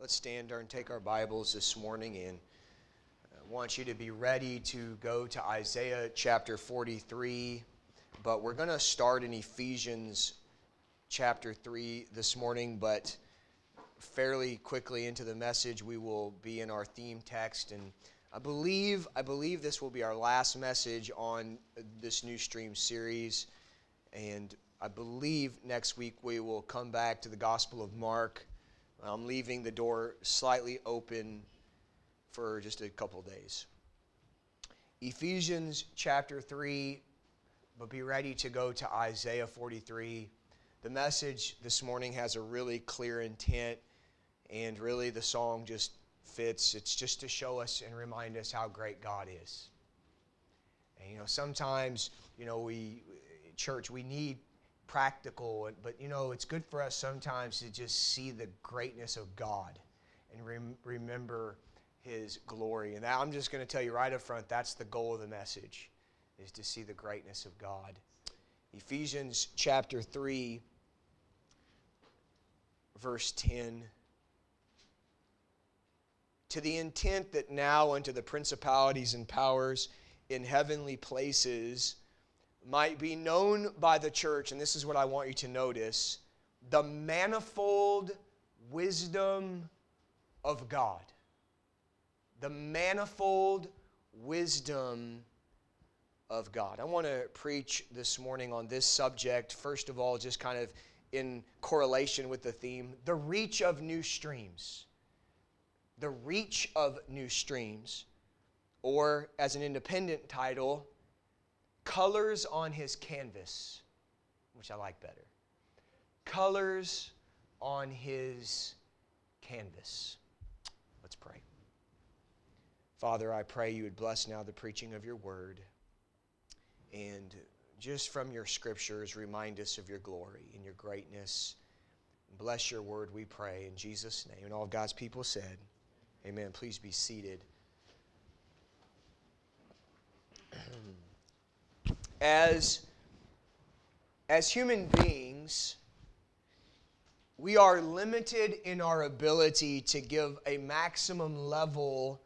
Let's stand and take our Bibles this morning and I want you to be ready to go to Isaiah chapter 43. But we're going to start in Ephesians chapter 3 this morning, but fairly quickly into the message we will be in our theme text and I believe I believe this will be our last message on this new stream series and I believe next week we will come back to the Gospel of Mark I'm leaving the door slightly open for just a couple days. Ephesians chapter 3, but be ready to go to Isaiah 43. The message this morning has a really clear intent, and really the song just fits. It's just to show us and remind us how great God is. And you know, sometimes, you know, we, church, we need practical, but you know, it's good for us sometimes to just see the greatness of God and rem- remember His glory. And I'm just going to tell you right up front that's the goal of the message, is to see the greatness of God. Ephesians chapter 3, verse 10. To the intent that now unto the principalities and powers in heavenly places might be known by the church, and this is what I want you to notice the manifold wisdom of God. The manifold wisdom of God. I want to preach this morning on this subject, first of all, just kind of in correlation with the theme the reach of new streams. The reach of new streams. Or, as an independent title, colors on his canvas, which I like better. Colors on his canvas. Let's pray. Father, I pray you would bless now the preaching of your word and just from your scriptures remind us of your glory and your greatness. Bless your word, we pray, in Jesus' name. And all of God's people said, Amen. Please be seated. as, as human beings, we are limited in our ability to give a maximum level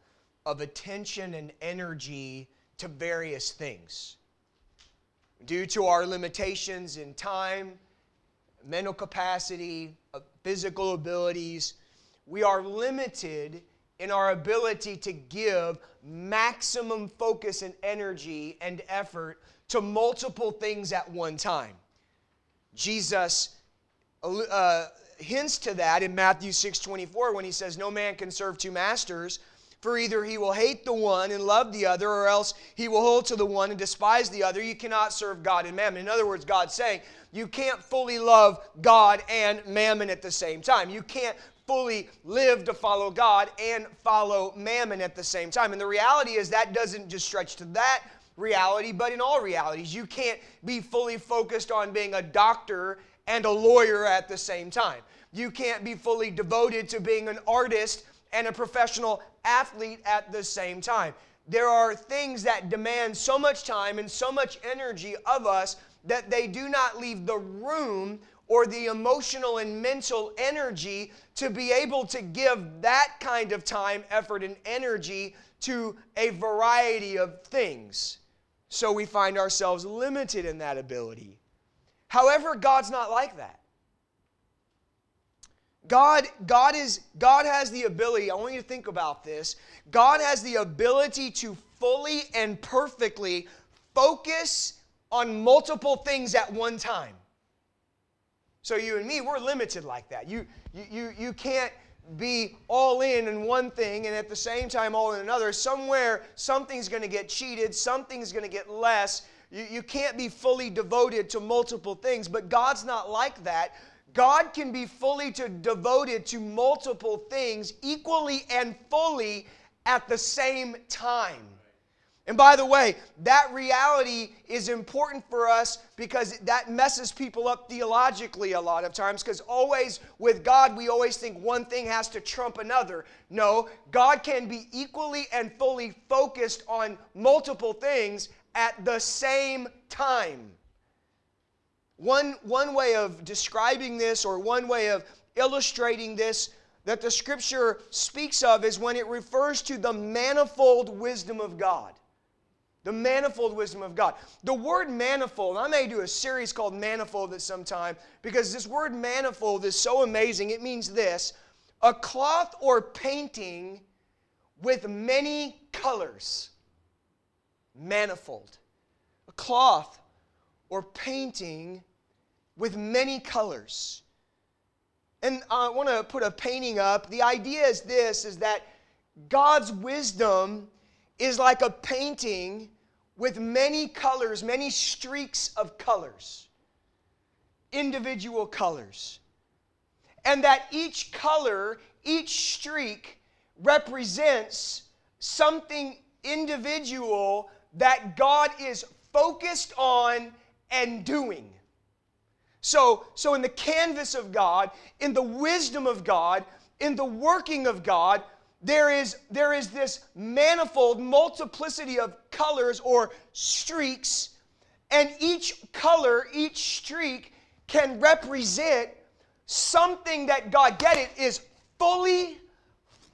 of attention and energy to various things. Due to our limitations in time, mental capacity, uh, physical abilities, we are limited in our ability to give maximum focus and energy and effort to multiple things at one time. Jesus uh, hints to that in Matthew 6 24 when he says, No man can serve two masters, for either he will hate the one and love the other, or else he will hold to the one and despise the other. You cannot serve God and mammon. In other words, God's saying, you can't fully love God and mammon at the same time. You can't fully live to follow God and follow mammon at the same time. And the reality is that doesn't just stretch to that reality, but in all realities. You can't be fully focused on being a doctor and a lawyer at the same time. You can't be fully devoted to being an artist and a professional athlete at the same time. There are things that demand so much time and so much energy of us that they do not leave the room or the emotional and mental energy to be able to give that kind of time, effort, and energy to a variety of things. So we find ourselves limited in that ability. However, God's not like that. God, God, is, God has the ability, I want you to think about this. God has the ability to fully and perfectly focus on multiple things at one time. So you and me, we're limited like that. You, you, you, you can't be all in in one thing and at the same time all in another. Somewhere, something's going to get cheated, something's going to get less. You, you can't be fully devoted to multiple things, but God's not like that. God can be fully to, devoted to multiple things equally and fully at the same time. And by the way, that reality is important for us because that messes people up theologically a lot of times. Because always with God, we always think one thing has to trump another. No, God can be equally and fully focused on multiple things at the same time. One, one way of describing this, or one way of illustrating this, that the scripture speaks of is when it refers to the manifold wisdom of God. The manifold wisdom of God. The word manifold, I may do a series called Manifold at some time because this word manifold is so amazing. It means this a cloth or painting with many colors. Manifold. A cloth or painting with many colors. And I want to put a painting up. The idea is this is that God's wisdom is like a painting with many colors, many streaks of colors, individual colors. And that each color, each streak represents something individual that God is focused on and doing. So, so in the canvas of God, in the wisdom of God, in the working of God, there is, there is this manifold multiplicity of colors or streaks, and each color, each streak can represent something that God, get it, is fully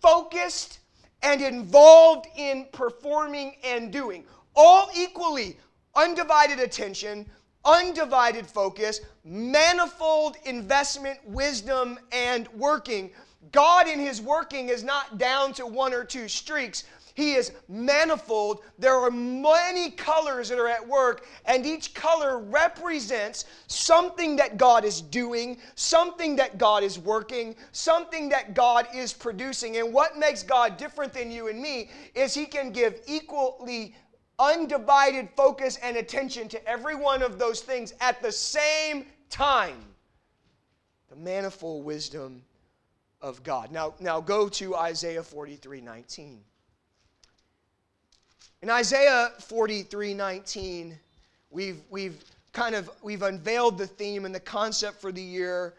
focused and involved in performing and doing. All equally undivided attention, undivided focus, manifold investment, wisdom, and working God in His working is not down to one or two streaks. He is manifold. There are many colors that are at work, and each color represents something that God is doing, something that God is working, something that God is producing. And what makes God different than you and me is He can give equally undivided focus and attention to every one of those things at the same time. The manifold wisdom of God. Now, now go to Isaiah 43 19. In Isaiah 43 19, we've, we've kind of we've unveiled the theme and the concept for the year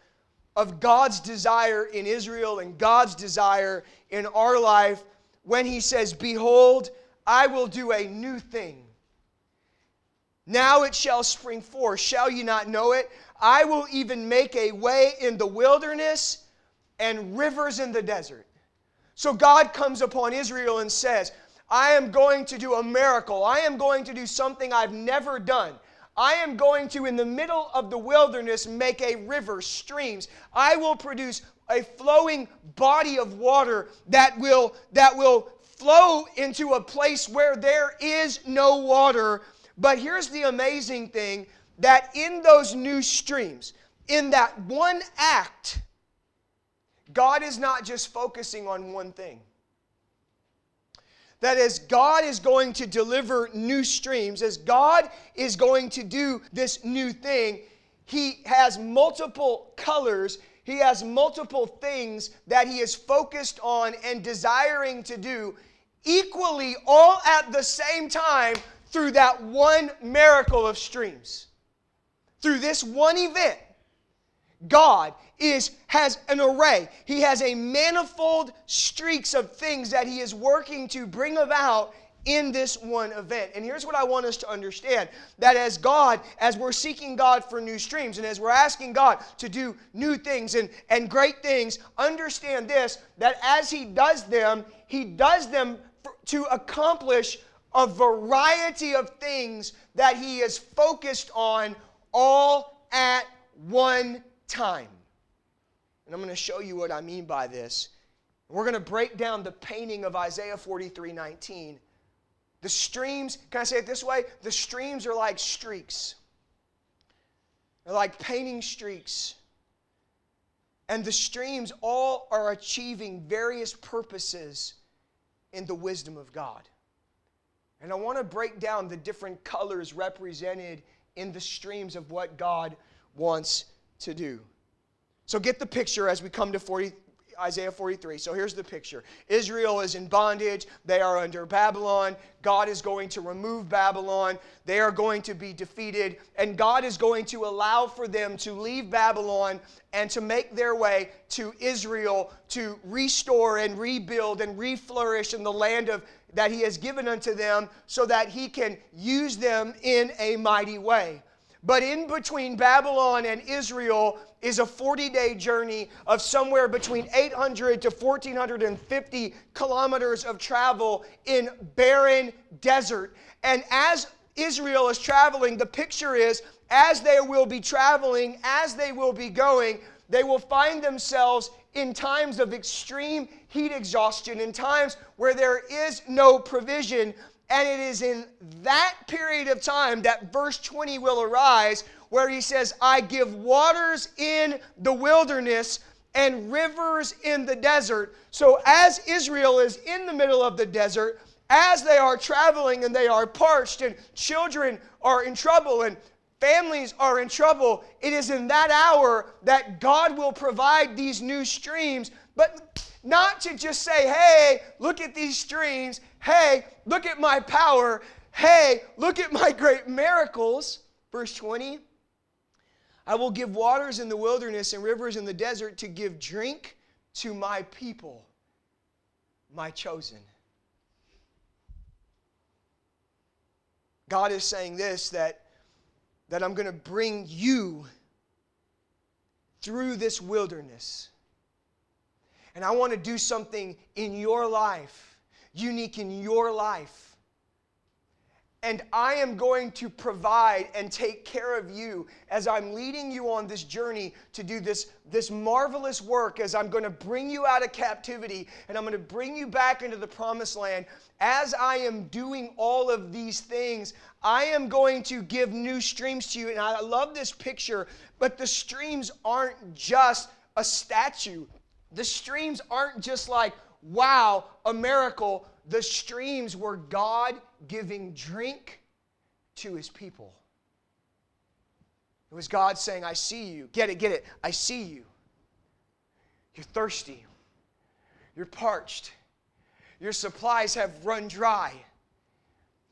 of God's desire in Israel and God's desire in our life when he says, Behold, I will do a new thing. Now it shall spring forth. Shall you not know it? I will even make a way in the wilderness and rivers in the desert. So God comes upon Israel and says, I am going to do a miracle. I am going to do something I've never done. I am going to, in the middle of the wilderness, make a river, streams. I will produce a flowing body of water that will, that will flow into a place where there is no water. But here's the amazing thing that in those new streams, in that one act, God is not just focusing on one thing. That as God is going to deliver new streams, as God is going to do this new thing, He has multiple colors, He has multiple things that He is focused on and desiring to do equally all at the same time through that one miracle of streams. Through this one event, God is has an array. He has a manifold streaks of things that he is working to bring about in this one event. And here's what I want us to understand that as God, as we're seeking God for new streams, and as we're asking God to do new things and, and great things, understand this that as He does them, He does them for, to accomplish a variety of things that He is focused on all at one time. And I'm going to show you what I mean by this. We're going to break down the painting of Isaiah 43 19. The streams, can I say it this way? The streams are like streaks. They're like painting streaks. And the streams all are achieving various purposes in the wisdom of God. And I want to break down the different colors represented in the streams of what God wants to do. So get the picture as we come to 40, Isaiah 43. So here's the picture Israel is in bondage. They are under Babylon. God is going to remove Babylon. They are going to be defeated. And God is going to allow for them to leave Babylon and to make their way to Israel to restore and rebuild and reflourish in the land of, that He has given unto them so that He can use them in a mighty way. But in between Babylon and Israel is a 40 day journey of somewhere between 800 to 1450 kilometers of travel in barren desert. And as Israel is traveling, the picture is as they will be traveling, as they will be going, they will find themselves in times of extreme heat exhaustion, in times where there is no provision. And it is in that period of time that verse 20 will arise, where he says, I give waters in the wilderness and rivers in the desert. So, as Israel is in the middle of the desert, as they are traveling and they are parched, and children are in trouble, and families are in trouble, it is in that hour that God will provide these new streams, but not to just say, hey, look at these streams, hey, look at my power, hey, look at my great miracles. Verse 20 I will give waters in the wilderness and rivers in the desert to give drink to my people, my chosen. God is saying this that that I'm going to bring you through this wilderness. And I want to do something in your life, unique in your life. And I am going to provide and take care of you as I'm leading you on this journey to do this, this marvelous work, as I'm going to bring you out of captivity and I'm going to bring you back into the promised land. As I am doing all of these things, I am going to give new streams to you. And I love this picture, but the streams aren't just a statue, the streams aren't just like, wow, a miracle. The streams were God giving drink to his people. It was God saying, I see you. Get it, get it. I see you. You're thirsty. You're parched. Your supplies have run dry.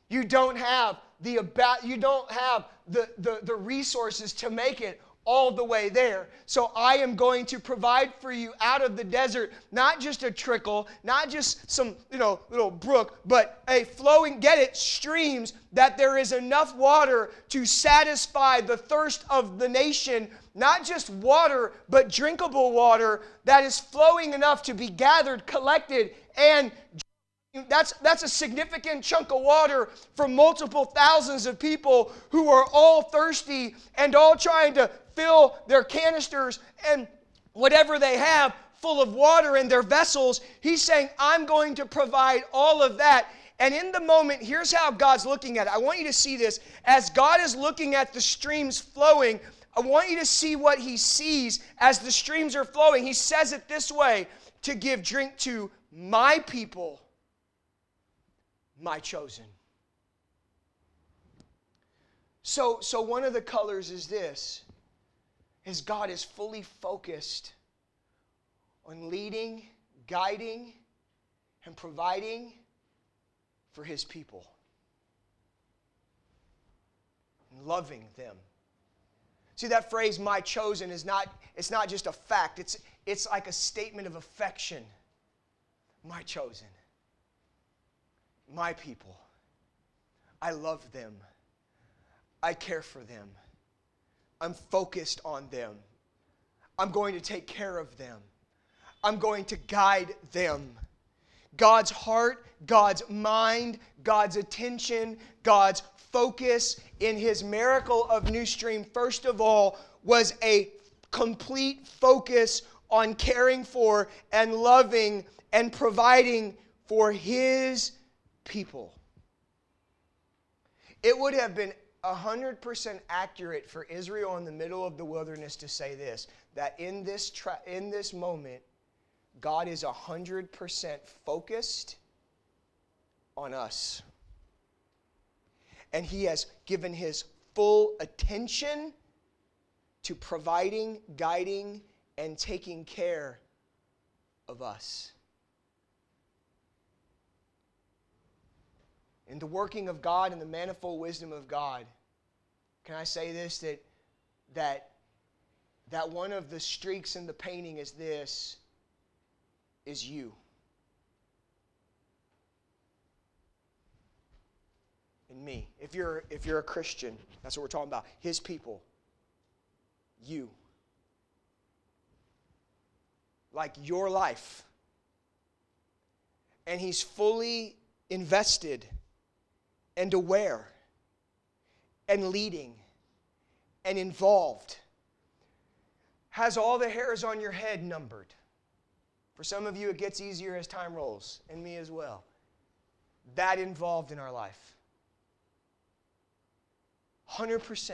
You don't have the about you don't have the, the, the resources to make it all the way there. So I am going to provide for you out of the desert, not just a trickle, not just some, you know, little brook, but a flowing, get it, streams that there is enough water to satisfy the thirst of the nation, not just water, but drinkable water that is flowing enough to be gathered, collected, and that's, that's a significant chunk of water for multiple thousands of people who are all thirsty and all trying to fill their canisters and whatever they have full of water in their vessels. He's saying, I'm going to provide all of that. And in the moment, here's how God's looking at it. I want you to see this. As God is looking at the streams flowing, I want you to see what he sees as the streams are flowing. He says it this way to give drink to my people my chosen. So, so one of the colors is this is God is fully focused on leading, guiding, and providing for his people. And loving them. See that phrase my chosen is not it's not just a fact. It's it's like a statement of affection. My chosen my people. I love them. I care for them. I'm focused on them. I'm going to take care of them. I'm going to guide them. God's heart, God's mind, God's attention, God's focus in his miracle of New Stream, first of all, was a complete focus on caring for and loving and providing for his people. It would have been 100% accurate for Israel in the middle of the wilderness to say this that in this, tra- in this moment, God is 100% focused on us. And He has given His full attention to providing, guiding, and taking care of us. In the working of God and the manifold wisdom of God, can I say this that that that one of the streaks in the painting is this is you. and me. If you're if you're a Christian, that's what we're talking about. His people. You. Like your life. And he's fully invested and aware and leading and involved. Has all the hairs on your head numbered. For some of you, it gets easier as time rolls, and me as well. That involved in our life. 100%.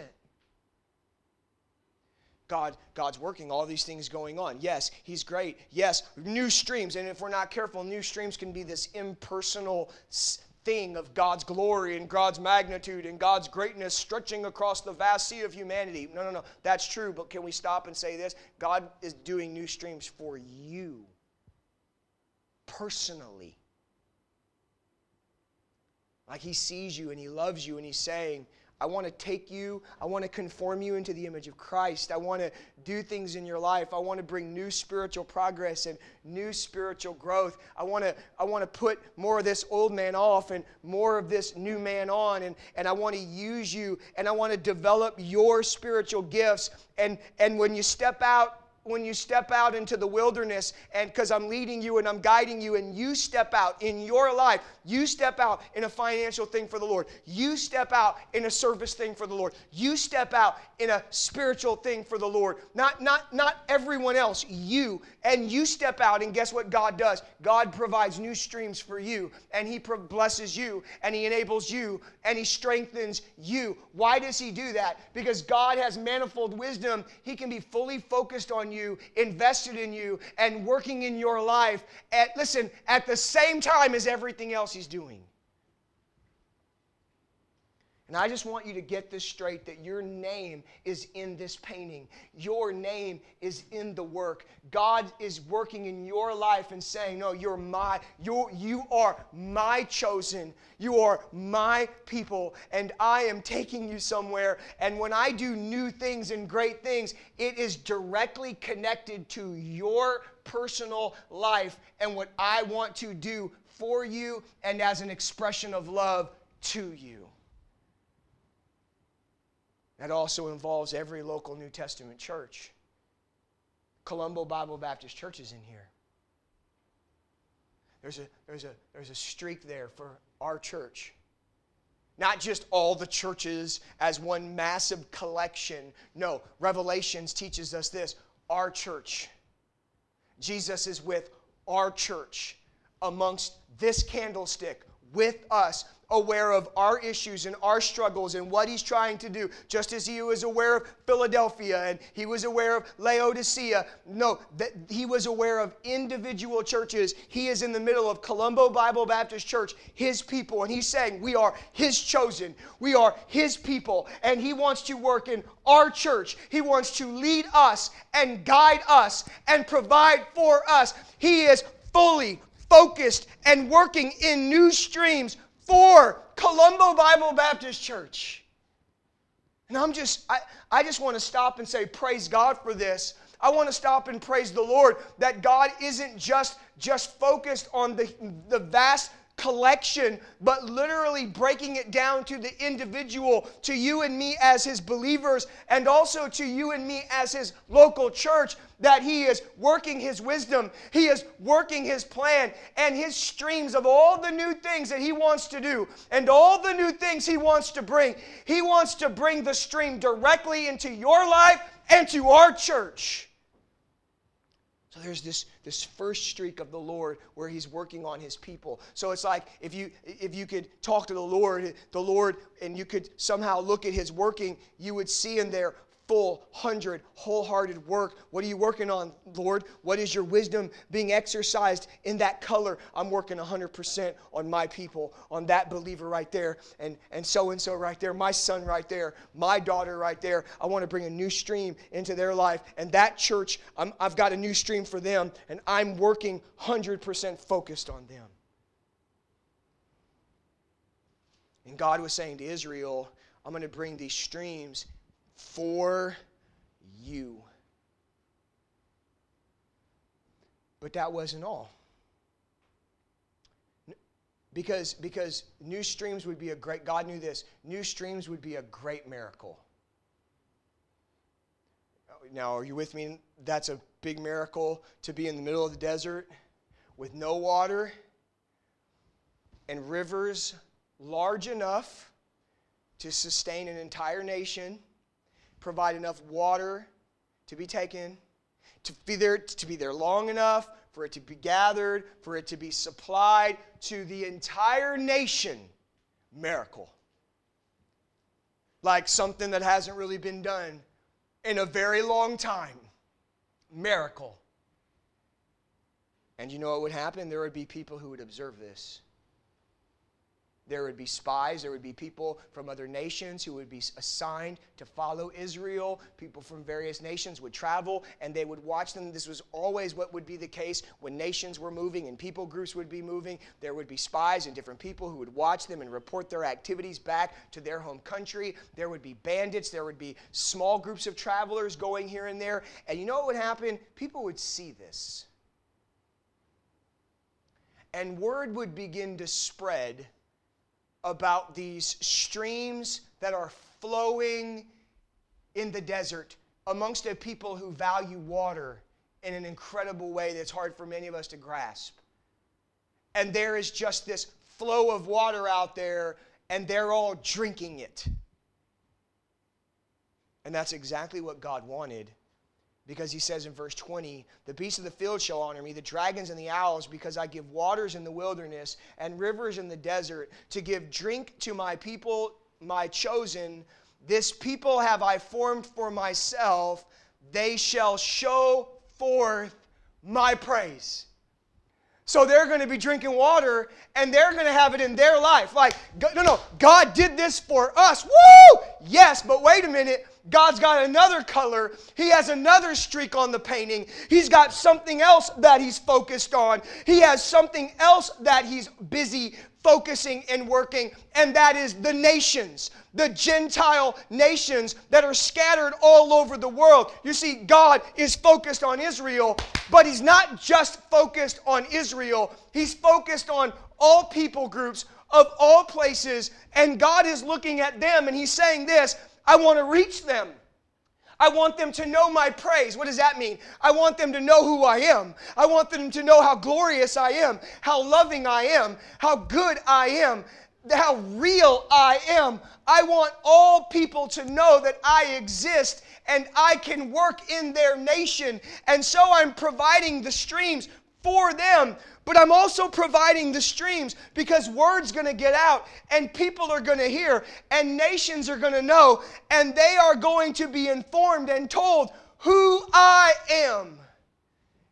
God, God's working, all these things going on. Yes, He's great. Yes, new streams. And if we're not careful, new streams can be this impersonal thing of God's glory and God's magnitude and God's greatness stretching across the vast sea of humanity. No, no, no. That's true. But can we stop and say this? God is doing new streams for you personally. Like He sees you and He loves you and He's saying, I want to take you. I want to conform you into the image of Christ. I want to do things in your life. I want to bring new spiritual progress and new spiritual growth. I want to, I want to put more of this old man off and more of this new man on. And, and I want to use you and I want to develop your spiritual gifts. And, and when you step out when you step out into the wilderness and because I'm leading you and I'm guiding you and you step out in your life, you step out in a financial thing for the Lord. You step out in a service thing for the Lord. You step out in a spiritual thing for the Lord. Not not not everyone else, you. And you step out and guess what God does? God provides new streams for you and he blesses you and he enables you and he strengthens you. Why does he do that? Because God has manifold wisdom. He can be fully focused on you, invested in you, and working in your life at, listen, at the same time as everything else He's doing. And I just want you to get this straight that your name is in this painting. Your name is in the work. God is working in your life and saying, No, you're my, you're, you are my chosen. You are my people, and I am taking you somewhere. And when I do new things and great things, it is directly connected to your personal life and what I want to do for you and as an expression of love to you. That also involves every local New Testament church. Colombo Bible Baptist Church is in here. There's a, there's, a, there's a streak there for our church. Not just all the churches as one massive collection. No, Revelations teaches us this our church. Jesus is with our church amongst this candlestick with us aware of our issues and our struggles and what he's trying to do, just as he was aware of Philadelphia and he was aware of Laodicea. No, that he was aware of individual churches. He is in the middle of Colombo Bible Baptist Church, his people, and he's saying, We are his chosen, we are his people, and he wants to work in our church. He wants to lead us and guide us and provide for us. He is fully focused and working in new streams for Colombo Bible Baptist Church. And I'm just, I, I just want to stop and say, praise God for this. I want to stop and praise the Lord that God isn't just, just focused on the, the vast collection, but literally breaking it down to the individual, to you and me as his believers, and also to you and me as his local church, that he is working his wisdom, he is working his plan, and his streams of all the new things that he wants to do, and all the new things he wants to bring. He wants to bring the stream directly into your life and to our church. So there's this, this first streak of the Lord where he's working on his people. So it's like if you if you could talk to the Lord, the Lord, and you could somehow look at his working, you would see in there full, hundred, wholehearted work. What are you working on, Lord? What is your wisdom being exercised in that color? I'm working 100% on my people, on that believer right there, and, and so and so right there, my son right there, my daughter right there. I want to bring a new stream into their life. And that church, i I've got a new stream for them, and I'm working 100% focused on them. And God was saying to Israel, I'm going to bring these streams for you. But that wasn't all. because because new streams would be a great god knew this new streams would be a great miracle now are you with me that's a big miracle to be in the middle of the desert with no water and rivers large enough to sustain an entire nation provide enough water to be taken to be there to be there long enough for it to be gathered, for it to be supplied to the entire nation. Miracle. Like something that hasn't really been done in a very long time. Miracle. And you know what would happen? There would be people who would observe this. There would be spies, there would be people from other nations who would be assigned to follow Israel. People from various nations would travel and they would watch them. This was always what would be the case when nations were moving and people groups would be moving. There would be spies and different people who would watch them and report their activities back to their home country. There would be bandits, there would be small groups of travelers going here and there. And you know what would happen? People would see this. And word would begin to spread about these streams that are flowing in the desert amongst a people who value water in an incredible way that's hard for many of us to grasp. And there is just this flow of water out there, and they're all drinking it. And that's exactly what God wanted because he says in verse 20, The beasts of the field shall honor me, the dragons and the owls, because I give waters in the wilderness and rivers in the desert to give drink to my people, my chosen. This people have I formed for myself. They shall show forth my praise. So they're going to be drinking water and they're going to have it in their life. Like, no, no, God did this for us. Woo! Yes, but wait a minute. God's got another color. He has another streak on the painting. He's got something else that he's focused on. He has something else that he's busy focusing and working, and that is the nations, the Gentile nations that are scattered all over the world. You see, God is focused on Israel, but He's not just focused on Israel, He's focused on all people groups of all places, and God is looking at them and He's saying this I want to reach them. I want them to know my praise. What does that mean? I want them to know who I am. I want them to know how glorious I am, how loving I am, how good I am, how real I am. I want all people to know that I exist and I can work in their nation. And so I'm providing the streams for them but I'm also providing the streams because word's going to get out and people are going to hear and nations are going to know and they are going to be informed and told who I am.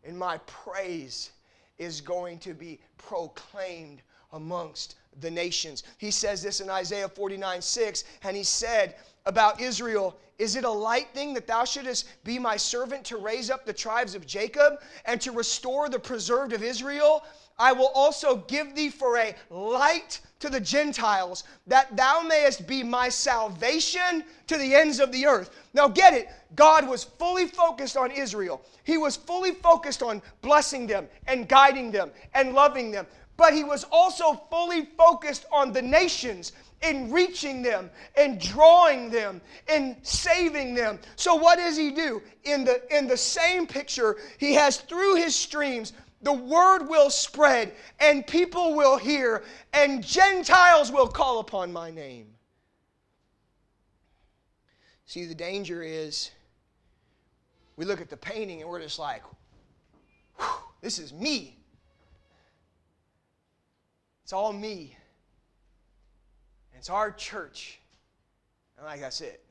And my praise is going to be proclaimed amongst the nations. He says this in Isaiah 49 6, and he said about Israel, Is it a light thing that thou shouldest be my servant to raise up the tribes of Jacob and to restore the preserved of Israel? I will also give thee for a light to the Gentiles, that thou mayest be my salvation to the ends of the earth. Now, get it. God was fully focused on Israel. He was fully focused on blessing them and guiding them and loving them but he was also fully focused on the nations in reaching them and drawing them and saving them. So what does he do? In the in the same picture, he has through his streams the word will spread and people will hear and Gentiles will call upon my name. See, the danger is we look at the painting and we're just like, this is me. It's all me. It's our church. And like that's it.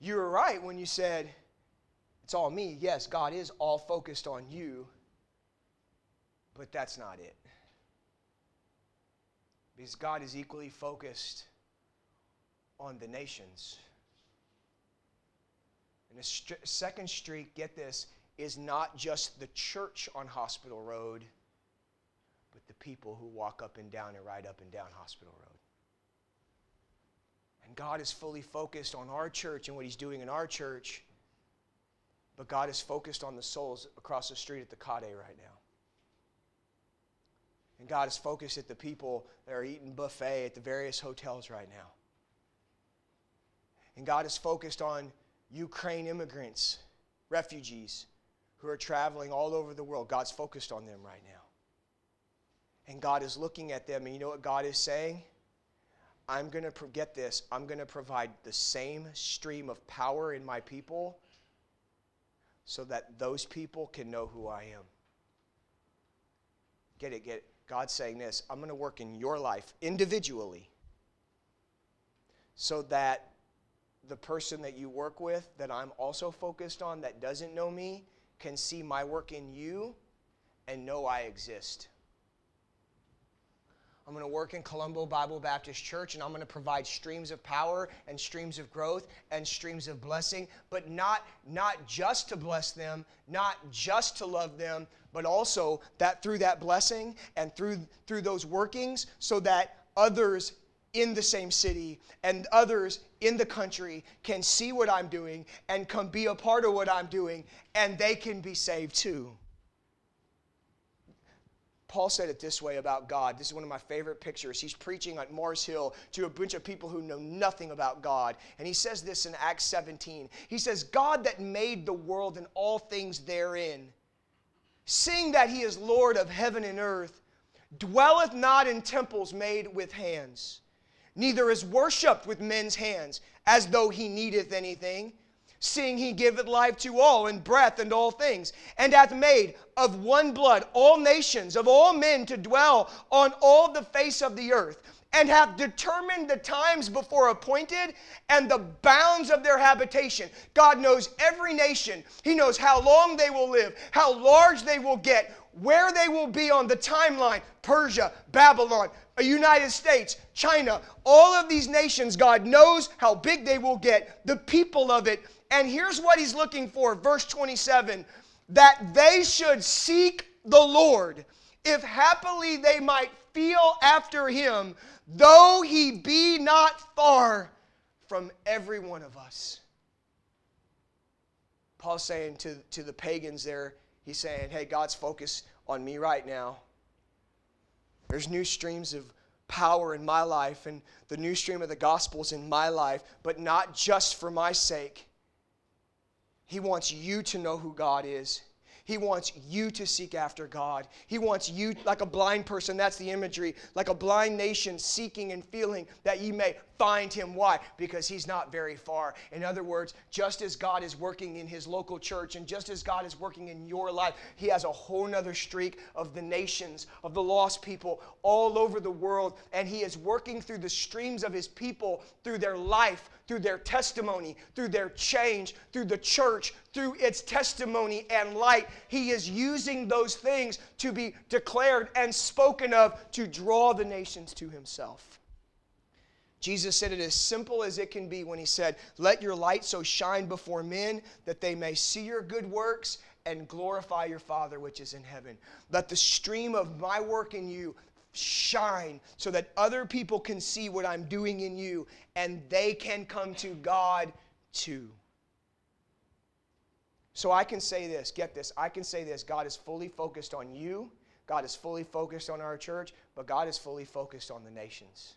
You were right when you said, it's all me. Yes, God is all focused on you, but that's not it. Because God is equally focused on the nations. And the st- second streak, get this, is not just the church on Hospital Road, people who walk up and down and ride up and down Hospital Road. And God is fully focused on our church and what He's doing in our church, but God is focused on the souls across the street at the Kade right now. And God is focused at the people that are eating buffet at the various hotels right now. And God is focused on Ukraine immigrants, refugees who are traveling all over the world. God's focused on them right now. And God is looking at them, and you know what God is saying? I'm going to get this. I'm going to provide the same stream of power in my people so that those people can know who I am. Get it, get it. God's saying this I'm going to work in your life individually so that the person that you work with, that I'm also focused on, that doesn't know me, can see my work in you and know I exist. I'm going to work in Colombo Bible Baptist Church and I'm going to provide streams of power and streams of growth and streams of blessing, but not, not just to bless them, not just to love them, but also that through that blessing and through, through those workings, so that others in the same city and others in the country can see what I'm doing and come be a part of what I'm doing, and they can be saved too. Paul said it this way about God. This is one of my favorite pictures. He's preaching at Mars Hill to a bunch of people who know nothing about God. And he says this in Acts 17. He says, God that made the world and all things therein, seeing that he is Lord of heaven and earth, dwelleth not in temples made with hands, neither is worshipped with men's hands, as though he needeth anything seeing he giveth life to all, and breath and all things, and hath made of one blood all nations of all men to dwell on all the face of the earth, and hath determined the times before appointed and the bounds of their habitation. God knows every nation, He knows how long they will live, how large they will get, where they will be on the timeline Persia, Babylon, United States, China, all of these nations, God knows how big they will get, the people of it, and here's what he's looking for, verse 27 that they should seek the Lord, if happily they might feel after him, though he be not far from every one of us. Paul's saying to, to the pagans there, he's saying, hey, God's focused on me right now. There's new streams of power in my life, and the new stream of the gospel's in my life, but not just for my sake. He wants you to know who God is. He wants you to seek after God. He wants you, like a blind person, that's the imagery, like a blind nation seeking and feeling that ye may find him. Why? Because he's not very far. In other words, just as God is working in his local church and just as God is working in your life, he has a whole nother streak of the nations, of the lost people all over the world. And he is working through the streams of his people, through their life, through their testimony, through their change, through the church, through its testimony and light. He is using those things to be declared and spoken of to draw the nations to himself. Jesus said it as simple as it can be when he said, Let your light so shine before men that they may see your good works and glorify your Father which is in heaven. Let the stream of my work in you shine so that other people can see what I'm doing in you and they can come to God too. So I can say this, get this, I can say this God is fully focused on you, God is fully focused on our church, but God is fully focused on the nations.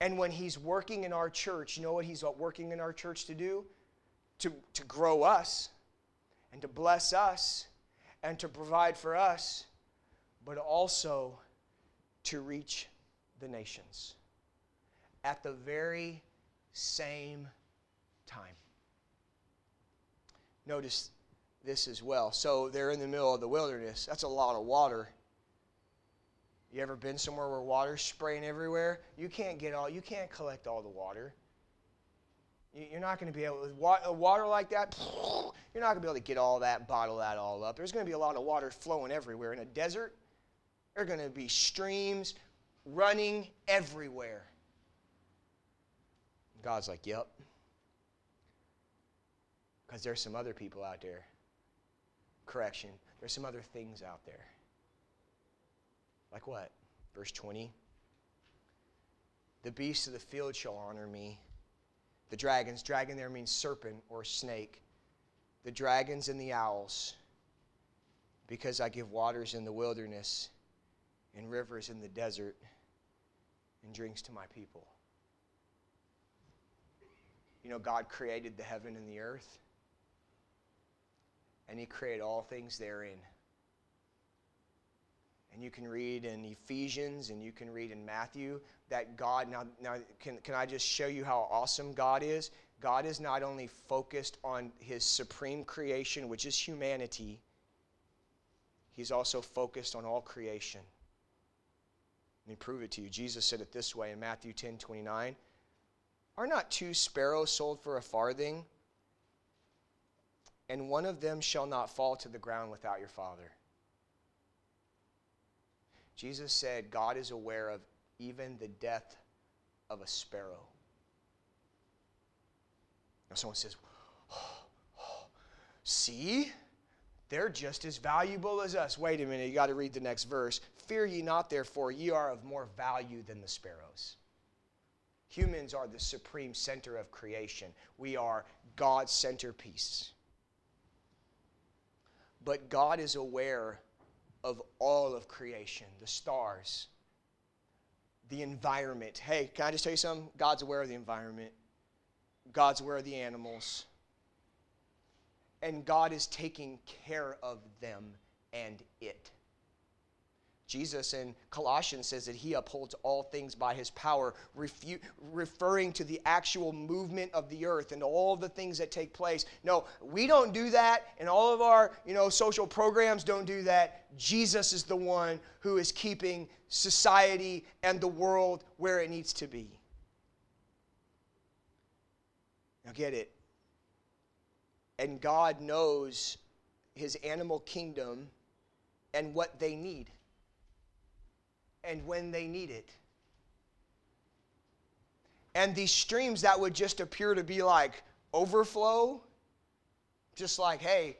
And when He's working in our church, you know what He's uh, working in our church to do? To, to grow us and to bless us and to provide for us, but also to reach the nations at the very same time. Notice this as well. So they're in the middle of the wilderness. That's a lot of water. You ever been somewhere where water's spraying everywhere? You can't get all, you can't collect all the water. You're not going to be able to, water like that, you're not going to be able to get all that, bottle that all up. There's going to be a lot of water flowing everywhere. In a desert, there are going to be streams running everywhere. God's like, yep. Because there's some other people out there. Correction, there's some other things out there. Like what? Verse 20. The beasts of the field shall honor me. The dragons, dragon there means serpent or snake. The dragons and the owls, because I give waters in the wilderness and rivers in the desert and drinks to my people. You know, God created the heaven and the earth, and He created all things therein. And you can read in Ephesians and you can read in Matthew that God, now, now can, can I just show you how awesome God is? God is not only focused on His supreme creation, which is humanity, He's also focused on all creation. Let me prove it to you. Jesus said it this way in Matthew 10 29. Are not two sparrows sold for a farthing? And one of them shall not fall to the ground without your Father. Jesus said God is aware of even the death of a sparrow. Now, someone says, oh, oh, See? They're just as valuable as us. Wait a minute, you got to read the next verse. Fear ye not, therefore, ye are of more value than the sparrows. Humans are the supreme center of creation, we are God's centerpiece. But God is aware of all of creation the stars, the environment. Hey, can I just tell you something? God's aware of the environment, God's aware of the animals, and God is taking care of them and it. Jesus in Colossians says that he upholds all things by his power, refu- referring to the actual movement of the earth and all the things that take place. No, we don't do that, and all of our you know, social programs don't do that. Jesus is the one who is keeping society and the world where it needs to be. Now, get it. And God knows his animal kingdom and what they need and when they need it. And these streams that would just appear to be like overflow, just like, hey,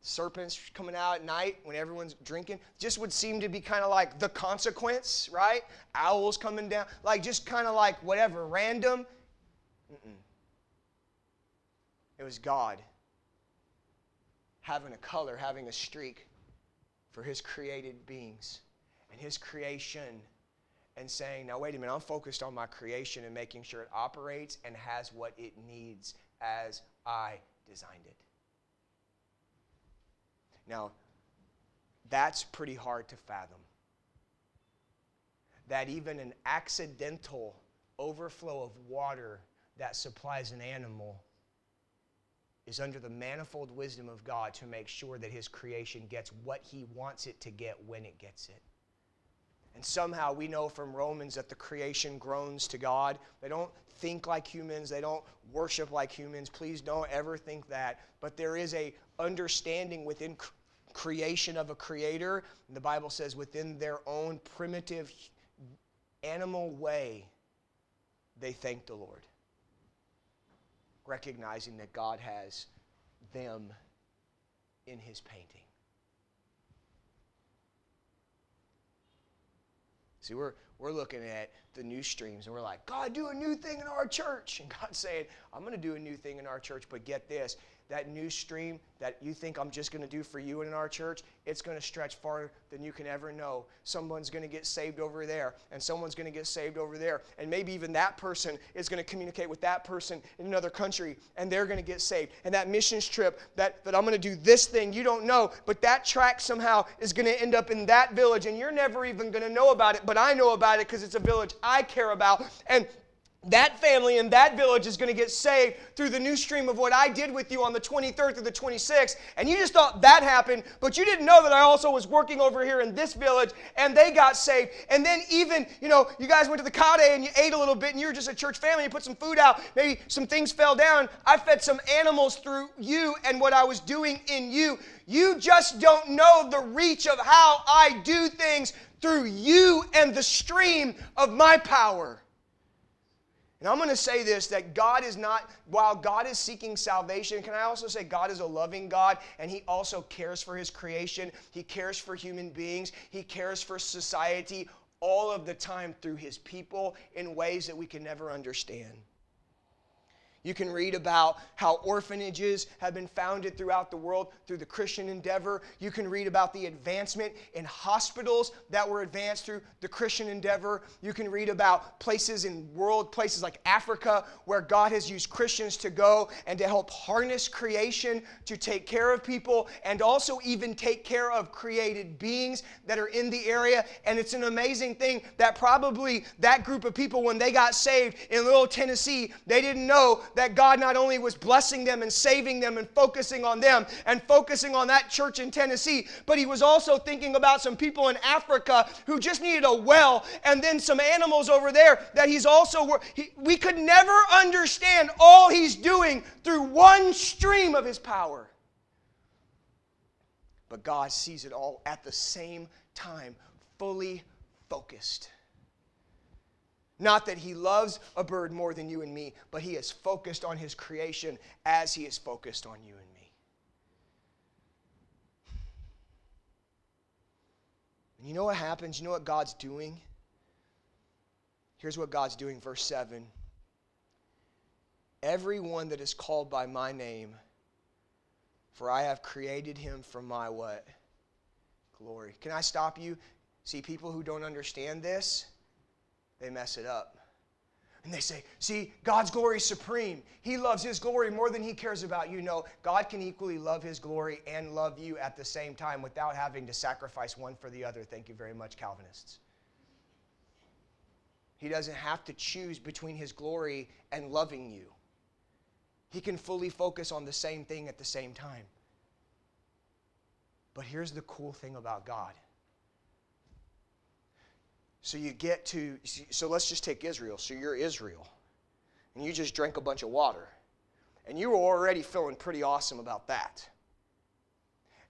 serpents coming out at night when everyone's drinking, just would seem to be kind of like the consequence, right? Owls coming down, like just kind of like whatever, random. Mm-mm. It was God having a color, having a streak for his created beings and his creation and saying, now, wait a minute, I'm focused on my creation and making sure it operates and has what it needs as I designed it. Now, that's pretty hard to fathom. That even an accidental overflow of water that supplies an animal is under the manifold wisdom of God to make sure that his creation gets what he wants it to get when it gets it. And somehow we know from Romans that the creation groans to God. They don't think like humans, they don't worship like humans. Please don't ever think that. But there is a understanding within creation of a creator. And the Bible says within their own primitive animal way, they thank the Lord. Recognizing that God has them in his painting. See, we're, we're looking at the new streams and we're like, God, do a new thing in our church. And God's saying, I'm going to do a new thing in our church, but get this that new stream that you think I'm just going to do for you and in our church, it's going to stretch farther than you can ever know. Someone's going to get saved over there, and someone's going to get saved over there. And maybe even that person is going to communicate with that person in another country, and they're going to get saved. And that missions trip, that, that I'm going to do this thing, you don't know, but that track somehow is going to end up in that village, and you're never even going to know about it, but I know about it because it's a village I care about. And that family in that village is going to get saved through the new stream of what I did with you on the 23rd through the 26th. And you just thought that happened, but you didn't know that I also was working over here in this village and they got saved. And then even, you know, you guys went to the Kade and you ate a little bit and you were just a church family. You put some food out. Maybe some things fell down. I fed some animals through you and what I was doing in you. You just don't know the reach of how I do things through you and the stream of my power. And I'm going to say this that God is not, while God is seeking salvation, can I also say God is a loving God and He also cares for His creation? He cares for human beings, He cares for society all of the time through His people in ways that we can never understand. You can read about how orphanages have been founded throughout the world through the Christian endeavor. You can read about the advancement in hospitals that were advanced through the Christian endeavor. You can read about places in world places like Africa where God has used Christians to go and to help harness creation to take care of people and also even take care of created beings that are in the area. And it's an amazing thing that probably that group of people when they got saved in little Tennessee, they didn't know that God not only was blessing them and saving them and focusing on them and focusing on that church in Tennessee, but He was also thinking about some people in Africa who just needed a well and then some animals over there that He's also, he, we could never understand all He's doing through one stream of His power. But God sees it all at the same time, fully focused. Not that he loves a bird more than you and me, but he is focused on his creation as he is focused on you and me. And you know what happens? You know what God's doing? Here's what God's doing, verse 7. Everyone that is called by my name, for I have created him for my what? Glory. Can I stop you? See, people who don't understand this, they mess it up. And they say, see, God's glory is supreme. He loves His glory more than He cares about you. No, God can equally love His glory and love you at the same time without having to sacrifice one for the other. Thank you very much, Calvinists. He doesn't have to choose between His glory and loving you. He can fully focus on the same thing at the same time. But here's the cool thing about God so you get to, so let's just take Israel. So you're Israel, and you just drank a bunch of water, and you were already feeling pretty awesome about that.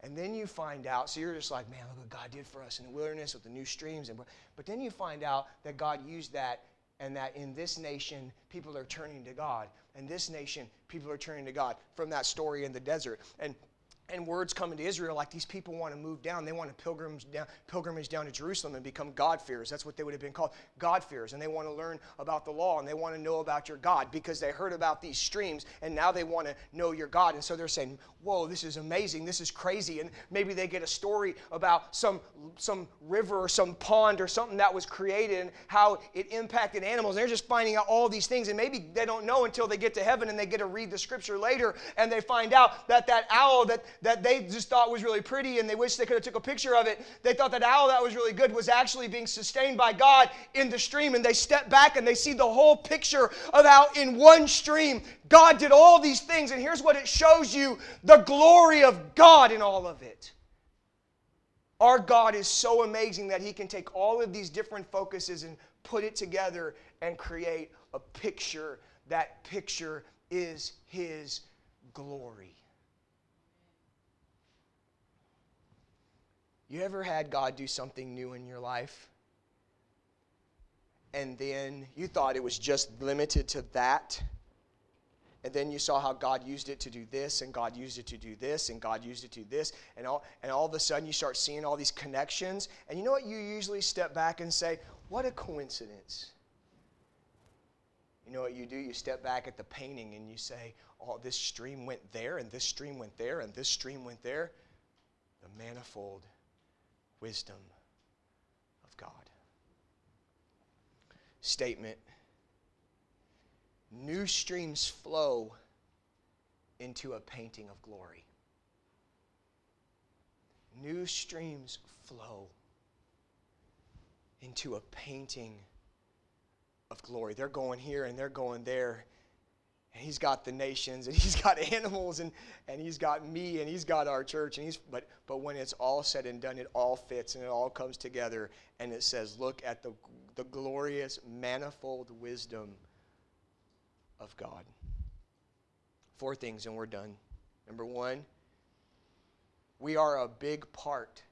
And then you find out, so you're just like, man, look what God did for us in the wilderness with the new streams. And, but then you find out that God used that and that in this nation, people are turning to God. And this nation, people are turning to God from that story in the desert. And and words coming to Israel like these people want to move down. They want to pilgrimage down, pilgrimage down to Jerusalem and become God-fearers. That's what they would have been called, God-fearers. And they want to learn about the law and they want to know about your God because they heard about these streams and now they want to know your God. And so they're saying, whoa, this is amazing. This is crazy. And maybe they get a story about some, some river or some pond or something that was created and how it impacted animals. And they're just finding out all these things. And maybe they don't know until they get to heaven and they get to read the scripture later and they find out that that owl that that they just thought was really pretty and they wish they could have took a picture of it. They thought that owl that was really good was actually being sustained by God in the stream. And they step back and they see the whole picture of how in one stream God did all these things. And here's what it shows you the glory of God in all of it. Our God is so amazing that He can take all of these different focuses and put it together and create a picture. That picture is His glory. You ever had God do something new in your life? And then you thought it was just limited to that? And then you saw how God used it to do this, and God used it to do this, and God used it to do this, and all, and all of a sudden you start seeing all these connections. And you know what? You usually step back and say, What a coincidence. You know what you do? You step back at the painting and you say, Oh, this stream went there, and this stream went there, and this stream went there. The manifold wisdom of God. Statement New streams flow into a painting of glory. New streams flow into a painting of glory. They're going here and they're going there and he's got the nations and he's got animals and, and he's got me and he's got our church and he's but but when it's all said and done it all fits and it all comes together and it says look at the the glorious manifold wisdom of God. Four things and we're done. Number 1 we are a big part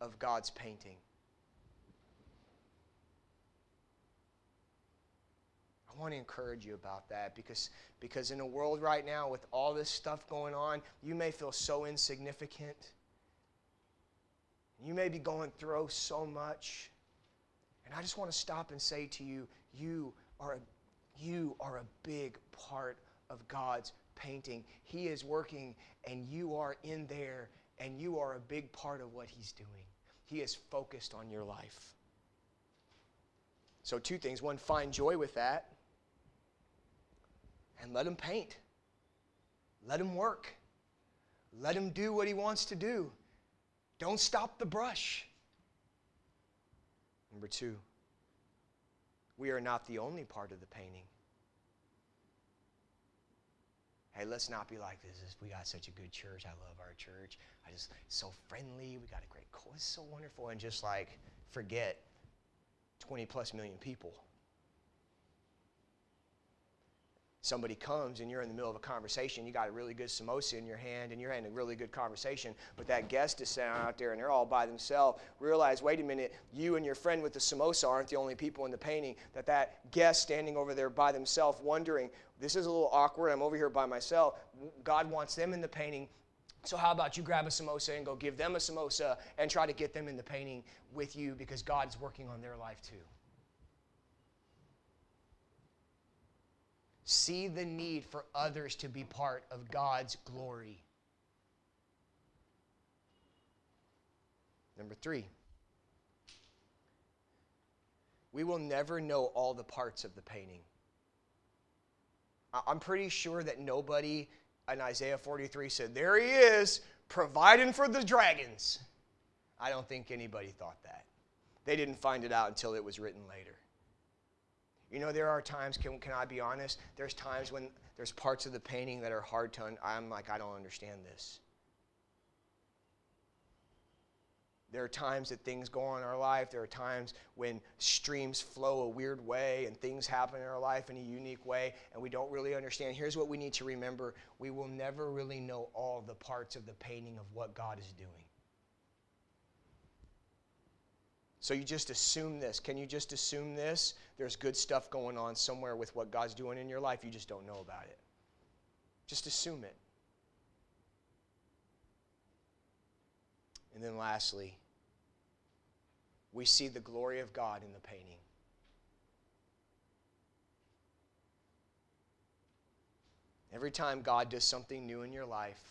of God's painting want to encourage you about that because, because in a world right now with all this stuff going on, you may feel so insignificant. You may be going through so much. And I just want to stop and say to you, you are, a, You are a big part of God's painting. He is working, and you are in there, and you are a big part of what He's doing. He is focused on your life. So, two things. One, find joy with that, and let Him paint. Let Him work. Let Him do what He wants to do. Don't stop the brush. Number two, we are not the only part of the painting. Hey, let's not be like this. We got such a good church. I love our church. I just so friendly. We got a great course. It's so wonderful. And just like forget 20 plus million people somebody comes and you're in the middle of a conversation, you got a really good samosa in your hand and you're having a really good conversation, but that guest is sitting out there and they're all by themselves. Realize, wait a minute, you and your friend with the samosa aren't the only people in the painting. That that guest standing over there by themselves, wondering, this is a little awkward. I'm over here by myself. God wants them in the painting. So how about you grab a samosa and go give them a samosa and try to get them in the painting with you because God's working on their life too. See the need for others to be part of God's glory. Number three, we will never know all the parts of the painting. I'm pretty sure that nobody in Isaiah 43 said, There he is, providing for the dragons. I don't think anybody thought that. They didn't find it out until it was written later. You know, there are times, can, can I be honest? There's times when there's parts of the painting that are hard to, un- I'm like, I don't understand this. There are times that things go on in our life. There are times when streams flow a weird way and things happen in our life in a unique way and we don't really understand. Here's what we need to remember we will never really know all the parts of the painting of what God is doing. So you just assume this. Can you just assume this? There's good stuff going on somewhere with what God's doing in your life. You just don't know about it. Just assume it. And then lastly, we see the glory of God in the painting. Every time God does something new in your life,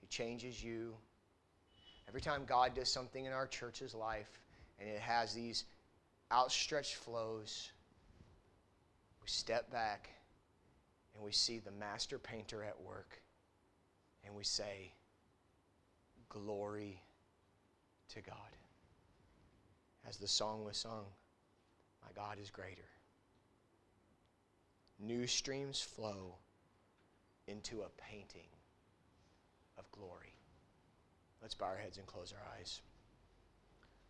He changes you. Every time God does something in our church's life, and it has these outstretched flows. We step back and we see the master painter at work, and we say, Glory to God. As the song was sung, My God is greater. New streams flow into a painting of glory. Let's bow our heads and close our eyes.